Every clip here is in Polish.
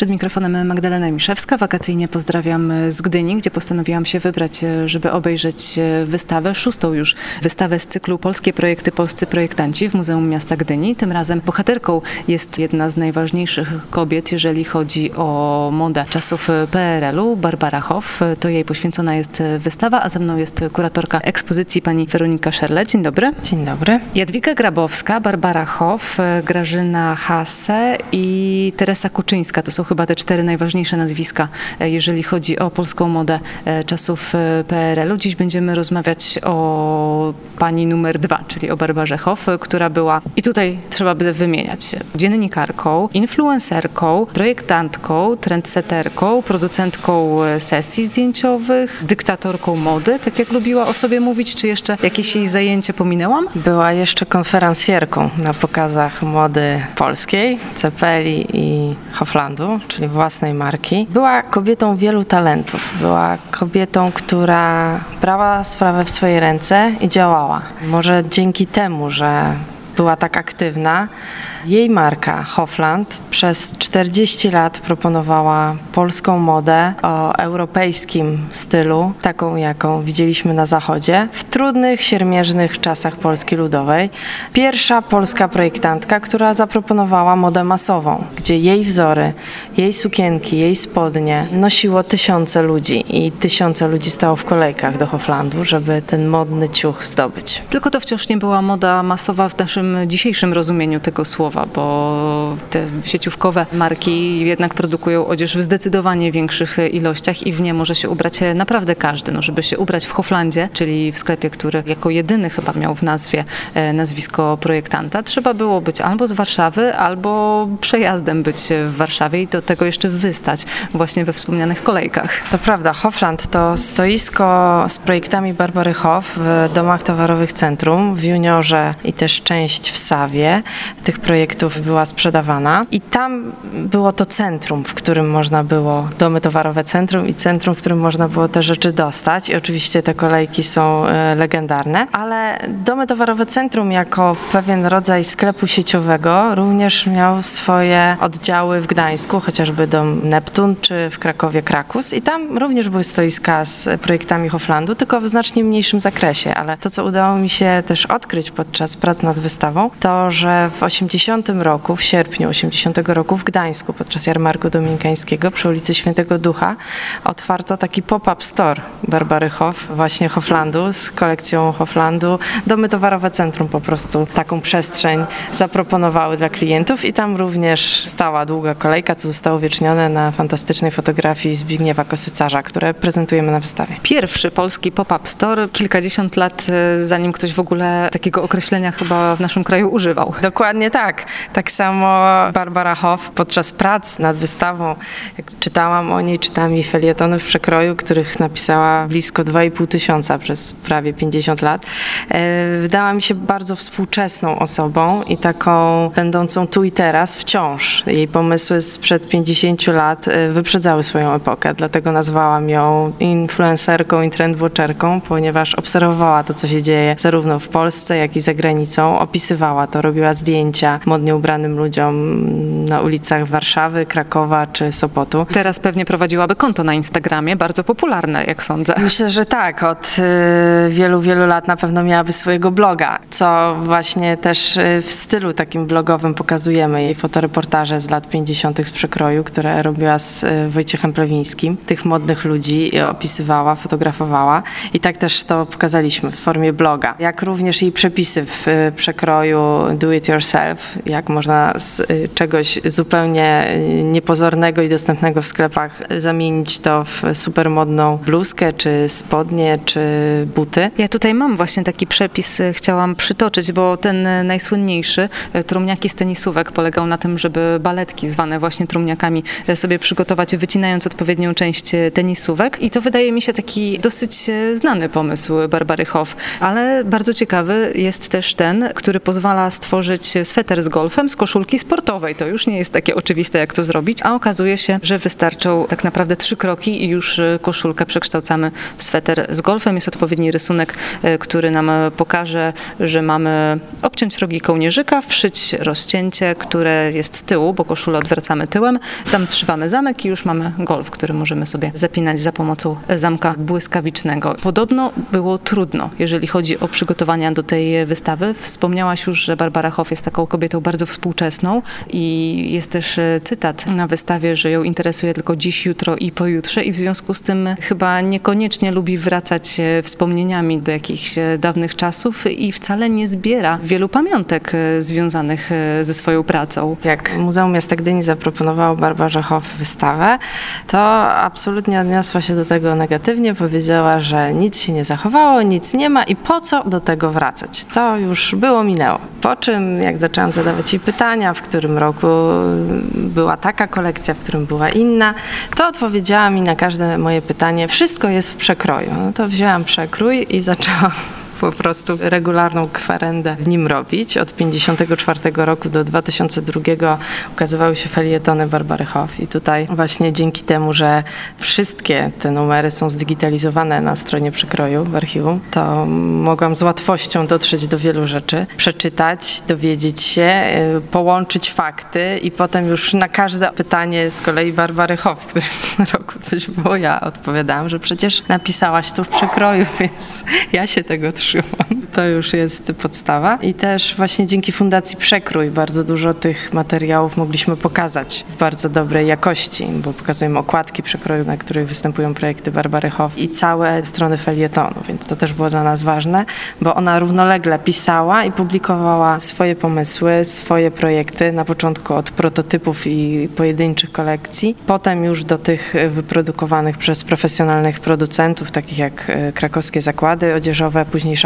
Przed mikrofonem Magdalena Miszewska. Wakacyjnie pozdrawiam z Gdyni, gdzie postanowiłam się wybrać, żeby obejrzeć wystawę, szóstą już wystawę z cyklu Polskie Projekty Polscy Projektanci w Muzeum Miasta Gdyni. Tym razem bohaterką jest jedna z najważniejszych kobiet, jeżeli chodzi o modę czasów PRL-u, Barbara Hoff. To jej poświęcona jest wystawa, a ze mną jest kuratorka ekspozycji pani Weronika Szerle. Dzień dobry. Dzień dobry. Jadwiga Grabowska, Barbara Hoff, Grażyna Hasse i Teresa Kuczyńska. To są chyba te cztery najważniejsze nazwiska, e, jeżeli chodzi o polską modę e, czasów e, PRL-u. Dziś będziemy rozmawiać o pani numer dwa, czyli o Barbarze Hoff, która była, i tutaj trzeba by wymieniać, dziennikarką, influencerką, projektantką, trendseterką, producentką sesji zdjęciowych, dyktatorką mody, tak jak lubiła o sobie mówić, czy jeszcze jakieś jej zajęcie pominęłam? Była jeszcze konferencjerką na pokazach mody polskiej, Cepeli i Hoflandu czyli własnej marki. Była kobietą wielu talentów. Była kobietą, która brała sprawę w swoje ręce i działała. Może dzięki temu, że była tak aktywna, jej marka Hofland przez 40 lat proponowała polską modę o europejskim stylu, taką jaką widzieliśmy na zachodzie, w trudnych, siermierznych czasach Polski Ludowej. Pierwsza polska projektantka, która zaproponowała modę masową, gdzie jej wzory, jej sukienki, jej spodnie nosiło tysiące ludzi i tysiące ludzi stało w kolejkach do Hoflandu, żeby ten modny ciuch zdobyć. Tylko to wciąż nie była moda masowa w naszym dzisiejszym rozumieniu tego słowa bo te sieciówkowe marki jednak produkują odzież w zdecydowanie większych ilościach i w nie może się ubrać naprawdę każdy. No, żeby się ubrać w Hoflandzie, czyli w sklepie, który jako jedyny chyba miał w nazwie e, nazwisko projektanta, trzeba było być albo z Warszawy, albo przejazdem być w Warszawie i do tego jeszcze wystać właśnie we wspomnianych kolejkach. To prawda, Hofland to stoisko z projektami Barbary Hoff w domach towarowych centrum, w Juniorze i też część w Sawie. Tych projektów projektów była sprzedawana. I tam było to centrum, w którym można było, domy towarowe centrum i centrum, w którym można było te rzeczy dostać. I oczywiście te kolejki są e, legendarne, ale domy towarowe centrum jako pewien rodzaj sklepu sieciowego również miał swoje oddziały w Gdańsku, chociażby dom Neptun czy w Krakowie Krakus. I tam również były stoiska z projektami Hoflandu, tylko w znacznie mniejszym zakresie, ale to co udało mi się też odkryć podczas prac nad wystawą, to że w 80 80 roku, w sierpniu 80 roku w Gdańsku podczas jarmarku dominikańskiego przy ulicy Świętego Ducha otwarto taki pop-up store Barbary Hoff, właśnie Hoflandu z kolekcją Hoflandu. Domy towarowe centrum po prostu taką przestrzeń zaproponowały dla klientów i tam również stała długa kolejka, co zostało uwiecznione na fantastycznej fotografii Zbigniewa Kosycarza, które prezentujemy na wystawie. Pierwszy polski pop-up store, kilkadziesiąt lat e, zanim ktoś w ogóle takiego określenia chyba w naszym kraju używał. Dokładnie tak. Tak samo Barbara Hoff podczas prac nad wystawą, jak czytałam o niej, czytałam jej felietony w przekroju, których napisała blisko 2,5 tysiąca przez prawie 50 lat. E, wydała mi się bardzo współczesną osobą i taką będącą tu i teraz wciąż. Jej pomysły sprzed 50 lat e, wyprzedzały swoją epokę, dlatego nazwałam ją influencerką i trendwatcherką, ponieważ obserwowała to, co się dzieje zarówno w Polsce, jak i za granicą, to, robiła zdjęcia, modnie ubranym ludziom na ulicach Warszawy, Krakowa czy Sopotu. Teraz pewnie prowadziłaby konto na Instagramie, bardzo popularne, jak sądzę. Myślę, że tak. Od y, wielu, wielu lat na pewno miałaby swojego bloga, co właśnie też y, w stylu takim blogowym pokazujemy jej fotoreportaże z lat 50. z przekroju, które robiła z y, Wojciechem Plewińskim. Tych modnych ludzi opisywała, fotografowała i tak też to pokazaliśmy w formie bloga. Jak również jej przepisy w przekroju do it yourself, jak można z y, czegoś zupełnie y, niepozornego i dostępnego w sklepach zamienić to w supermodną bluzkę, czy spodnie, czy buty. Ja tutaj mam właśnie taki przepis, y, chciałam przytoczyć, bo ten najsłynniejszy, trumniaki z tenisówek, polegał na tym, żeby baletki zwane właśnie trumniakami sobie przygotować, wycinając odpowiednią część tenisówek i to wydaje mi się taki dosyć znany pomysł Barbary Hoff, ale bardzo ciekawy jest też ten, który pozwala stworzyć sweter z golfem z koszulki sportowej. To już nie jest takie oczywiste, jak to zrobić, a okazuje się, że wystarczą tak naprawdę trzy kroki i już e, koszulkę przekształcamy w sweter z golfem. Jest odpowiedni rysunek, e, który nam pokaże, że mamy obciąć rogi kołnierzyka, wszyć rozcięcie, które jest z tyłu, bo koszulę odwracamy tyłem. Tam wszywamy zamek i już mamy golf, który możemy sobie zapinać za pomocą zamka błyskawicznego. Podobno było trudno, jeżeli chodzi o przygotowania do tej wystawy. Wspomniałaś już, że Barbara Hoff jest taką kobietą bardzo współczesną i jest też e, cytat na wystawie, że ją interesuje tylko dziś, jutro i pojutrze i w związku z tym chyba niekoniecznie lubi wracać e, wspomnieniami do jakichś e, dawnych czasów i wcale nie zbiera wielu pamiątek związanych ze swoją pracą. Jak Muzeum Miasta Gdyni zaproponowało Barbarze Hoff wystawę, to absolutnie odniosła się do tego negatywnie. Powiedziała, że nic się nie zachowało, nic nie ma i po co do tego wracać. To już było, minęło. Po czym, jak zaczęłam zadawać jej pytania, w którym roku była taka kolekcja, w którym była inna, to odpowiedziała mi na każde moje pytanie, wszystko jest w przekroju. No to wzięłam przekrój i zaczęłam po prostu regularną kwerendę w nim robić. Od 1954 roku do 2002 ukazywały się felietony Barbary Hoff i tutaj właśnie dzięki temu, że wszystkie te numery są zdigitalizowane na stronie przekroju w archiwum, to mogłam z łatwością dotrzeć do wielu rzeczy, przeczytać, dowiedzieć się, y, połączyć fakty i potem już na każde pytanie z kolei Barbary Hoff, w którym roku coś było, ja odpowiadałam, że przecież napisałaś to w przekroju, więc ja się tego trzymam Schirm an. To już jest podstawa. I też właśnie dzięki Fundacji Przekrój bardzo dużo tych materiałów mogliśmy pokazać w bardzo dobrej jakości, bo pokazujemy okładki przekroju, na których występują projekty Barbary Hoff i całe strony felietonu, więc to też było dla nas ważne, bo ona równolegle pisała i publikowała swoje pomysły, swoje projekty, na początku od prototypów i pojedynczych kolekcji, potem już do tych wyprodukowanych przez profesjonalnych producentów, takich jak e, krakowskie zakłady odzieżowe, później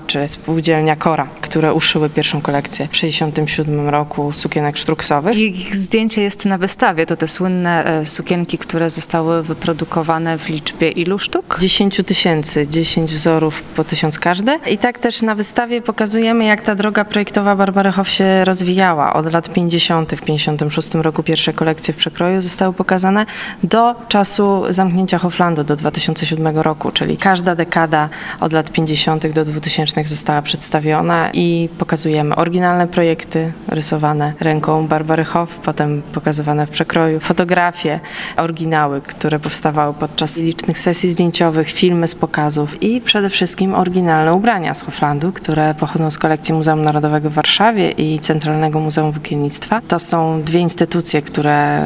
Czy spółdzielnia Kora, które uszyły pierwszą kolekcję w 1967 roku sukienek sztruksowych. Ich zdjęcie jest na wystawie. To te słynne e, sukienki, które zostały wyprodukowane w liczbie ilu sztuk? 10 tysięcy, 10 wzorów po tysiąc każdy. I tak też na wystawie pokazujemy, jak ta droga projektowa Barbary Hoff się rozwijała. Od lat 50. w 56 roku pierwsze kolekcje w przekroju zostały pokazane do czasu zamknięcia Hoflandu do 2007 roku, czyli każda dekada od lat 50 do 2000 została przedstawiona i pokazujemy oryginalne projekty rysowane ręką Barbary Hoff, potem pokazywane w przekroju, fotografie, oryginały, które powstawały podczas licznych sesji zdjęciowych, filmy z pokazów i przede wszystkim oryginalne ubrania z Hoflandu, które pochodzą z kolekcji Muzeum Narodowego w Warszawie i Centralnego Muzeum Włókiennictwa. To są dwie instytucje, które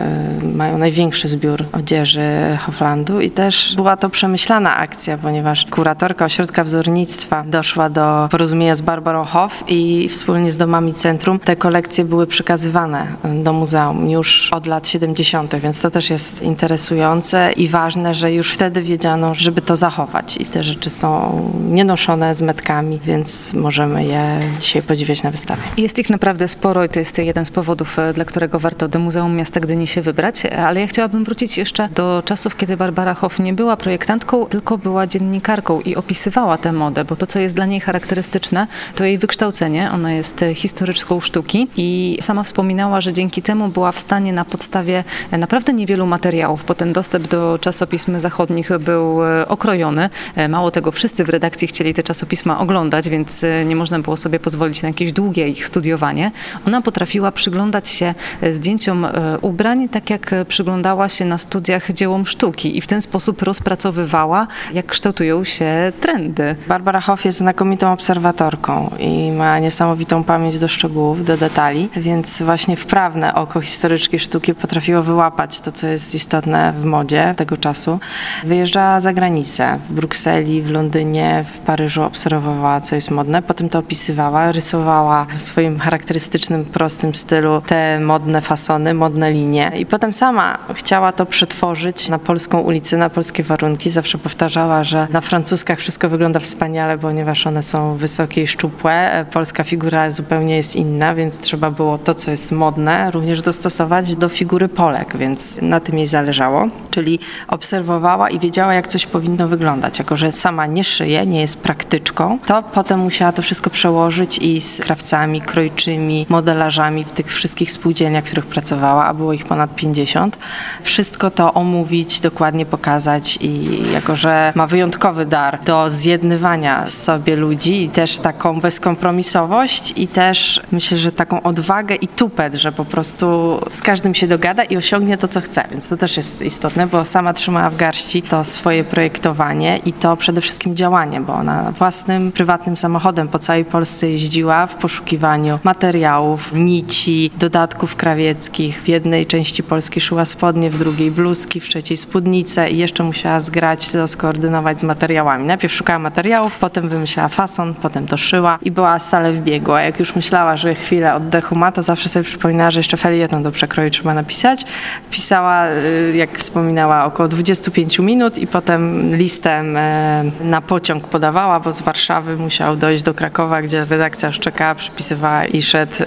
mają największy zbiór odzieży Hoflandu i też była to przemyślana akcja, ponieważ kuratorka Ośrodka Wzornictwa doszła do porozumienia z Barbarą Hoff i wspólnie z domami centrum te kolekcje były przekazywane do muzeum już od lat 70., więc to też jest interesujące i ważne, że już wtedy wiedziano, żeby to zachować i te rzeczy są nienoszone z metkami, więc możemy je dzisiaj podziwiać na wystawie. Jest ich naprawdę sporo i to jest jeden z powodów, e, dla którego warto do Muzeum Miasta Gdyni się wybrać, ale ja chciałabym wrócić jeszcze do czasów, kiedy Barbara Hoff nie była projektantką, tylko była dziennikarką i opisywała tę modę, bo to, co jest dla niej charakterystyczne, to jej wykształcenie. Ona jest historyczką sztuki i sama wspominała, że dzięki temu była w stanie na podstawie naprawdę niewielu materiałów, bo ten dostęp do czasopism zachodnich był e, okrojony. E, mało tego, wszyscy w redakcji chcieli te czasopisma oglądać, więc e, nie można było sobie pozwolić na jakieś długie ich studiowanie. Ona potrafiła przyglądać się zdjęciom ubrań, tak jak przyglądała się na studiach dziełom sztuki i w ten sposób rozpracowywała, jak kształtują się trendy. Barbara Hoff jest znakomitą obserwatorką i ma niesamowitą pamięć do szczegółów, do detali, więc właśnie wprawne oko historyczki sztuki potrafiło wyłapać to, co jest istotne w modzie tego czasu. Wyjeżdżała za granicę, w Brukseli, w Londynie, w Paryżu obserwowała, co jest modne, potem to opisywała, rysowała w swoim charakterystycznym, prostym stylu te modne fasony, modne linie i potem sama chciała to przetworzyć na polską ulicę, na polskie warunki. Zawsze powtarzała, że na francuskach wszystko wygląda wspaniale, ale ponieważ one są wysokie i szczupłe, polska figura zupełnie jest inna, więc trzeba było to, co jest modne, również dostosować do figury Polek, więc na tym jej zależało. Czyli obserwowała i wiedziała, jak coś powinno wyglądać. Jako, że sama nie szyje, nie jest praktyczką, to potem musiała to wszystko przełożyć i z krawcami, krojczymi, modelarzami w tych wszystkich spółdzielniach, w których pracowała, a było ich ponad 50. Wszystko to omówić, dokładnie pokazać i jako, że ma wyjątkowy dar do zjednywania sobie ludzi i też taką bezkompromisowość i też myślę, że taką odwagę i tupet, że po prostu z każdym się dogada i osiągnie to, co chce. Więc to też jest istotne, bo sama trzymała w garści to swoje projektowanie i to przede wszystkim działanie, bo ona własnym, prywatnym samochodem po całej Polsce jeździła w poszukiwaniu materiałów, nici, dodatków krawieckich. W jednej części Polski szyła spodnie, w drugiej bluzki, w trzeciej spódnice i jeszcze musiała zgrać to, skoordynować z materiałami. Najpierw szukała materiałów, potem wymyślała fason, potem to szyła i była stale w biegu. A jak już myślała, że chwilę oddechu ma, to zawsze sobie przypominała, że jeszcze felieton do przekroju trzeba napisać. Pisała, y, jak wspominała, około 25 minut i potem listem e, na pociąg podawała, bo z Warszawy musiał dojść do Krakowa, gdzie redakcja już czekała, przypisywała i szedł y,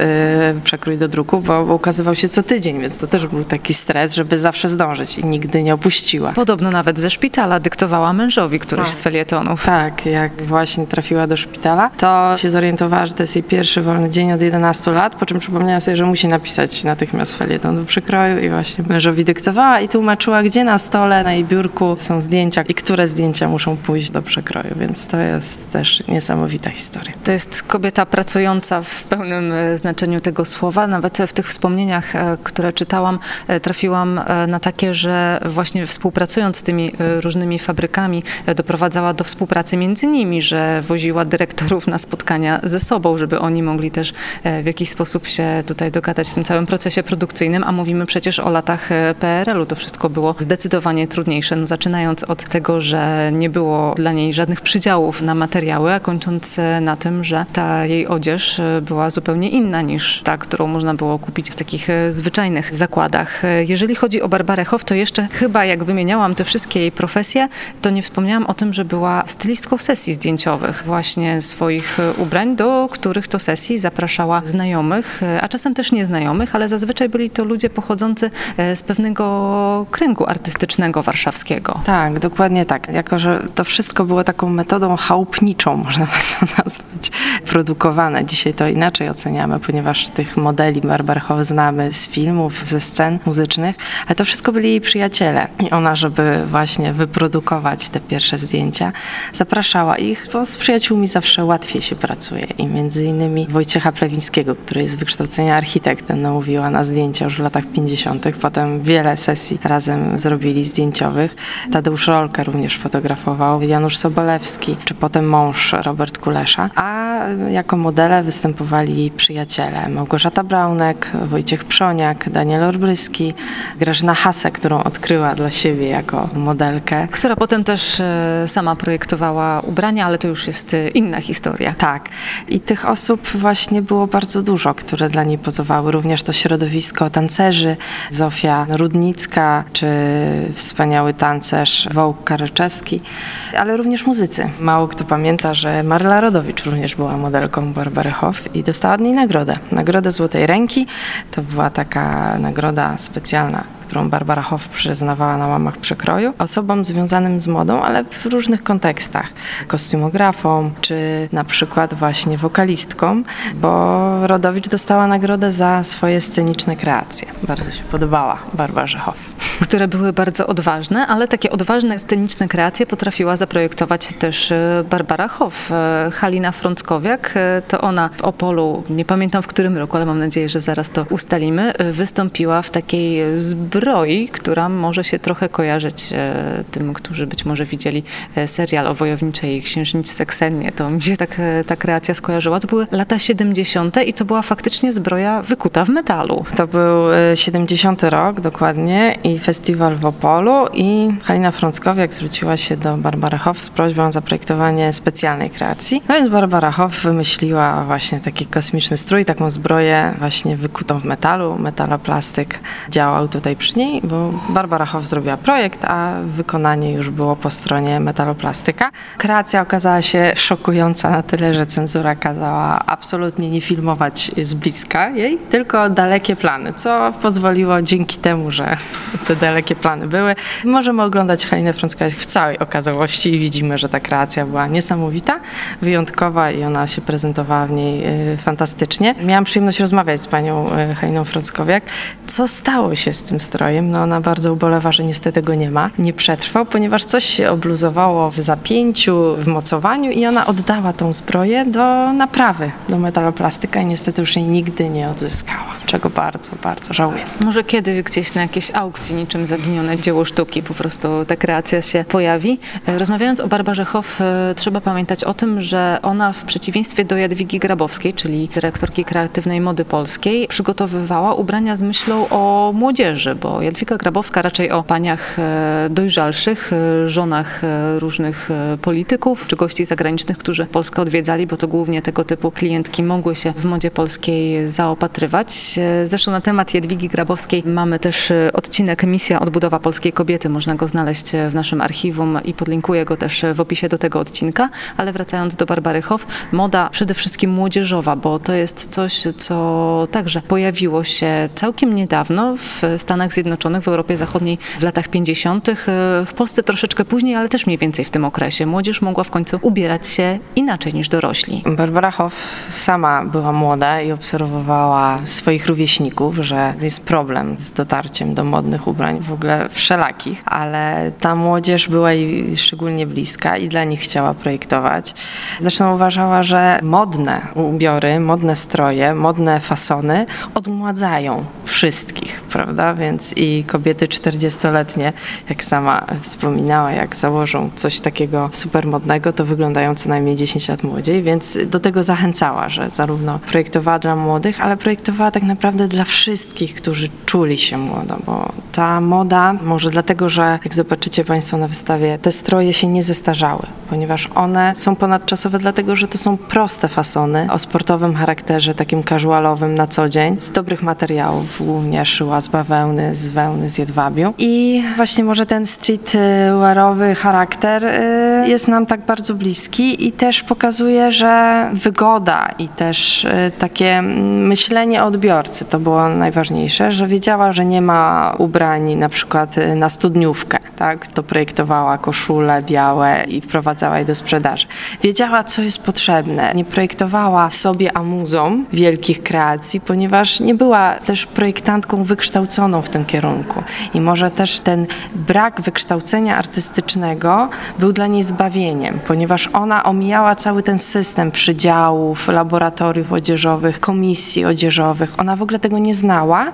przekrój do druku, bo, bo ukazywał się co tydzień, więc to też był taki stres, żeby zawsze zdążyć i nigdy nie opuściła. Podobno nawet ze szpitala dyktowała mężowi któryś Tak. z felietonów. Tak, jak właśnie trafiła do szpitala, to się zorientowała, że to jest jej pierwszy wolny dzień od 11 lat, po czym przypomniała sobie, że musi napisać natychmiast felieton do przykroju i właśnie mężowi dyktowała i tłumaczyła, gdzie na stole, na jej biurku są zdjęcia i które zdjęcia muszą pójść do przekroju, więc to jest też niesamowita historia. To jest kobieta pracująca w pełnym e, znaczeniu tego słowa. Nawet w tych wspomnieniach, e, które czytałam, e, trafiłam na takie, że właśnie współpracując z tymi różnymi fabrykami, doprowadzała do współpracy między nimi, że woziła dyrektorów na spotkania ze sobą, żeby oni mogli też e, w jakiś sposób się tutaj dogadać w tym całym procesie produkcyjnym, a mówimy przecież o latach e, PRL-u. To wszystko było zdecydowanie trudniejsze. No, zaczynając od tego, że nie było dla niej żadnych przydziałów na materiały, a kończąc e, na tym, że ta jej odzież była zupełnie inna niż ta, którą można było kupić w takich zwyczajnych zakładach. Jeżeli chodzi o Barbarę Hoff, to jeszcze chyba jak wymieniałam te wszystkie jej profesje, to nie wspomniałam o tym, że była stylistką sesji zdjęciowych, właśnie swoich e, ubrań, do których to sesji zapraszała znajomych, e, a czasem też nieznajomych, ale zazwyczaj byli to ludzie pochodzący e, z pewnego kręgu artystycznego warszawskiego. Tak, dokładnie tak. Jako, że to wszystko było taką metodą chałupniczą, można tak to nazwać, produkowane. Dzisiaj to inaczej oceniamy, ponieważ tych modeli Barbarchow znamy z filmów, ze scen muzycznych, ale to wszystko byli jej przyjaciele. I ona, żeby właśnie wyprodukować te pierwsze zdjęcia, zapraszała ich, bo z przyjaciółmi zawsze łatwiej się pracuje. I między innymi Wojciecha Plewińskiego, który jest z wykształcenia architektem, namówiła na zdjęcia już w latach 50. Potem wiele sesji razem zrobili zdjęciowych. Tadeusz Rolkę również fotografował, Janusz Sobolewski, czy potem mąż Robert Kulesza. A jako modele występowali przyjaciele Małgorzata Braunek, Wojciech Przoniak, Daniel Orbryski, Grażyna Hase, którą odkryła dla siebie jako modelkę. Która potem też e, sama projektowała ubrania, ale to już jest e, inna historia. Tak. I tych osób właśnie było bardzo dużo, które dla niej pozowały. Również to środowisko tancerzy, Zofia Rudnicka, czy wspaniały tancerz Wołk Karyczewski, ale również muzycy. Mało kto pamięta, że Marla Rodowicz również była modelką Barbary Hoff i dostała od niej nagrodę. Nagrodę Złotej Ręki. To była taka nagroda specjalna, którą Barbara Hoff przyznawała na łamach przekroju osobom związanym z modą, ale w różnych kontekstach. Kostiumografom, czy na przykład właśnie wokalistkom, bo Rodowicz dostała nagrodę za swoje sceniczne kreacje. Bardzo się podobała Barbarze Hoff. które były bardzo odważne, ale takie odważne sceniczne kreacje potrafiła zaprojektować też e, Barbara Hoff. E, Halina Frąckowiak, e, to ona w Opolu, nie pamiętam w którym roku, ale mam nadzieję, że zaraz to ustalimy, wystąpiła w takiej zbroi, która może się trochę kojarzyć e, tym, którzy być może widzieli e, serial o wojowniczej księżniczce Ksenie. To mi się tak e, ta kreacja skojarzyła. To były lata 70. i to była faktycznie zbroja wykuta w metalu. To był e, 70 rok dokładnie i festiwal w Opolu i Halina Frąckowiak zwróciła się do Barbary Hoff z prośbą o zaprojektowanie specjalnej kreacji. No więc Barbara Hoff wymyśliła właśnie taki kosmiczny strój, taką zbroję właśnie wykutą w metalu. Metaloplastyk działał tutaj bo Barbara Hoff zrobiła projekt, a wykonanie już było po stronie metaloplastyka. Kreacja okazała się szokująca na tyle, że cenzura kazała absolutnie nie filmować z bliska jej, tylko dalekie plany, co pozwoliło dzięki temu, że te dalekie plany były. Możemy oglądać Halinę Frąckowiak w całej okazałości i widzimy, że ta kreacja była niesamowita, wyjątkowa i ona się prezentowała w niej y, fantastycznie. Miałam przyjemność rozmawiać z panią y, Haliną Frąckowiak. Co stało się z tym strojem? No ona bardzo ubolewa, że niestety go nie ma. Nie przetrwał, ponieważ coś się obluzowało w zapięciu, w mocowaniu i ona oddała tą zbroję do naprawy, do metaloplastyka i niestety już jej nigdy nie odzyskała, czego bardzo, bardzo żałuję. Może kiedyś gdzieś na jakiejś aukcji niczym zaginione dzieło sztuki po prostu ta kreacja się pojawi. E, Rozmawiając o Barbarze Hoff, e, trzeba pamiętać o tym, że ona w przeciwieństwie do Jadwigi Grabowskiej, czyli dyrektorki kreatywnej mody polskiej, przygotowywała ubrania z myślą o młodzieży, bo Jadwiga Grabowska raczej o paniach e, dojrzalszych, e, żonach e, różnych polityków czy gości zagranicznych, którzy Polskę odwiedzali, bo to głównie tego typu klientki mogły się w modzie polskiej zaopatrywać. Zresztą na temat Jadwigi Grabowskiej mamy też odcinek Misja Odbudowa Polskiej Kobiety. Można go znaleźć w naszym archiwum i podlinkuję go też w opisie do tego odcinka. Ale wracając do Barbary moda przede wszystkim młodzieżowa, bo to jest coś, co także pojawiło się całkiem niedawno w Stanach Zjednoczonych, w Europie Zachodniej w latach 50., e, w Polsce troszeczkę później, ale też mniej więcej w tym okresie. Młodzież mogła w końcu ubierać się inaczej niż dorośli. Barbara Hoff sama była młoda i obserwowała swoich rówieśników, że jest problem z dotarciem do modnych ubrań, w ogóle wszelakich, ale ta młodzież była jej szczególnie bliska i dla nich chciała projektować. Zresztą uważała, że modne ubiory, modne stroje, modne fasony odmładzają wszystkich, prawda? Więc i kobiety 40-letnie, jak sama wspominała, jak założą coś takiego supermodnego, to wyglądają co najmniej 10 lat młodziej, więc do tego zachęcała, że zarówno projektowała dla młodych, ale projektowała tak naprawdę dla wszystkich, którzy czuli się młodo, bo ta moda, może dlatego, że jak zobaczycie Państwo na wystawie, te stroje się nie zestarzały, ponieważ one są ponadczasowe, dlatego że to są proste fasony o sportowym charakterze, takim casualowym na co dzień, z dobrych materiałów, głównie szyła z bawełny, z wełny, z jedwabiu. I właśnie może ten streetwearowy charakter y, jest nam tak bardzo bliski i też pokazuje, że wygoda i też y, takie myślenie o odbiorcy to było najważniejsze, że wiedziała, że nie ma ubrań na przykład y, na studniówkę, tak? To projektowała koszule białe i wprowadzała je do sprzedaży. Wiedziała, co jest potrzebne. Nie projektowała sobie amuzą wielkich kreacji, ponieważ nie była też projektantką wykształconą w tym kierunku. I może też ten brak wykształcenia artystycznego był dla niej zbawieniem, ponieważ ona omijała cały ten system przydziałów, laboratoriów odzieżowych, komisji odzieżowych. Ona w ogóle tego nie znała,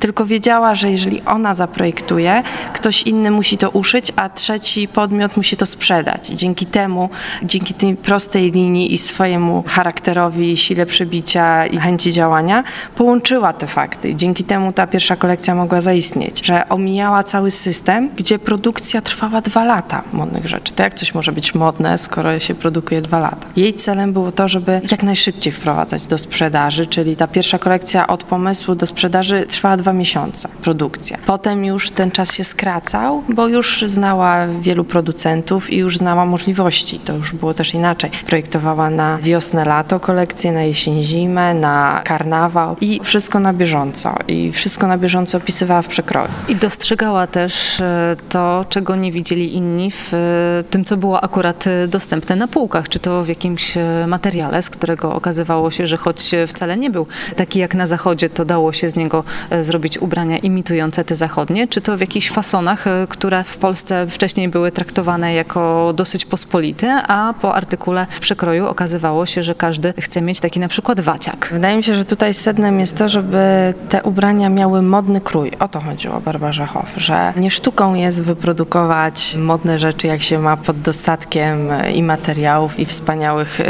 tylko wiedziała, że jeżeli ona zaprojektuje, ktoś inny musi to uszyć, a trzeci podmiot musi to sprzedać. I dzięki temu, dzięki tej prostej linii i swojemu charakterowi, sile przebicia i chęci działania, połączyła te fakty. Dzięki temu ta pierwsza kolekcja mogła zaistnieć, że omijała cały system, gdzie produkcja trwała dwa lata modnych rzeczy. To jak coś może być modne, skoro się produkuje dwa lata? Jej celem było to, żeby jak najszybciej wprowadzać do sprzedaży, czyli ta pierwsza kolekcja od pomysłu do sprzedaży trwała dwa miesiące, produkcja. Potem już ten czas się skracał, bo już znała wielu producentów i już znała możliwości. To już było też inaczej. Projektowała na wiosnę, lato kolekcję, na jesień, zimę, na karnawał i wszystko na bieżąco. I wszystko na bieżąco opisywała w przekroju. I dostrzegała też e, to, czego nie widzieli inni w e, tym, co było akurat e, dostępne na półkach, czy to w jakimś materiale, z którego okazywało się, że choć wcale nie był taki jak na zachodzie, to dało się z niego zrobić ubrania imitujące te zachodnie, czy to w jakichś fasonach, e, które w Polsce wcześniej były traktowane jako dosyć pospolite, a po artykule w przekroju okazywało się, że każdy chce mieć taki na przykład waciak. Wydaje mi się, że tutaj sednem jest to, żeby te ubrania miały modny krój. O to chodziło Barbarze Hoff, że nie sztuką jest wyprodukować modne rzeczy, jak się ma pod dostatkiem i materiałów, i wspaniałych y,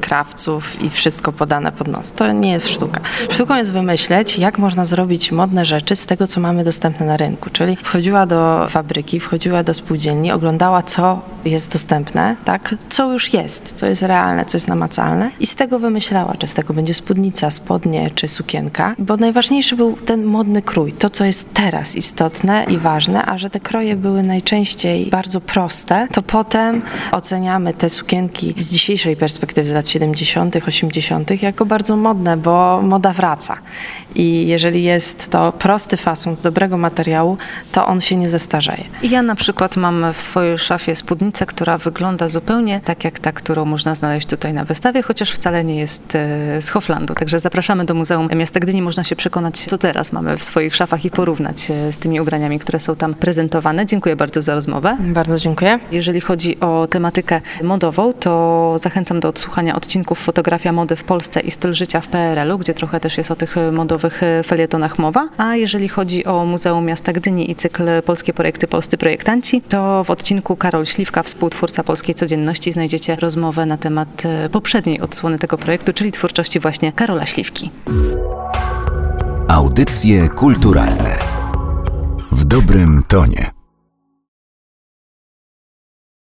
krawców, i wszystko podane pod nos. To nie jest sztuka. Sztuką jest wymyśleć, jak można zrobić modne rzeczy z tego, co mamy dostępne na rynku. Czyli wchodziła do fabryki, wchodziła do spółdzielni, oglądała, co jest dostępne, tak? co już jest, co jest realne, co jest namacalne i z tego wymyślała, czy z tego będzie spódnica, spodnie czy sukienka, bo najważniejszy był ten modny krój, to co jest teraz istotne i ważne, a że te kroje były najczęściej bardzo proste, to potem oceniamy te sukienki z dzisiejszej perspektywy z lat 70., 80. jako bardzo modne, bo moda wraca. I jeżeli jest to prosty fason z dobrego materiału, to on się nie zestarzeje. Ja na przykład mam w swojej szafie spódnicę, która wygląda zupełnie tak jak ta, którą można znaleźć tutaj na wystawie, chociaż wcale nie jest e, z Hoflandu. Także zapraszamy do Muzeum Miasta Gdyni. Można się przekonać, co teraz mamy w swoich szafach i porównać e, z tymi ubraniami, które są tam prezentowane. Dziękuję bardzo za rozmowę. Bardzo dziękuję. Jeżeli chodzi o tematykę modową, to zachęcam do odsłuchania odcinków Fotografia mody w Polsce i styl życia w PRL-u, gdzie trochę też jest o tych modowych e, felietonach mowa. A jeżeli chodzi o Muzeum Miasta Gdyni i cykl Polskie Projekty Polscy Projektanci, to w odcinku Karol Śliwka, współtwórca Polskiej Codzienności, znajdziecie rozmowę na temat e, poprzedniej odsłony tego projektu, czyli twórczości właśnie Karola Śliwki. Audycje kulturalne w dobrym tonie.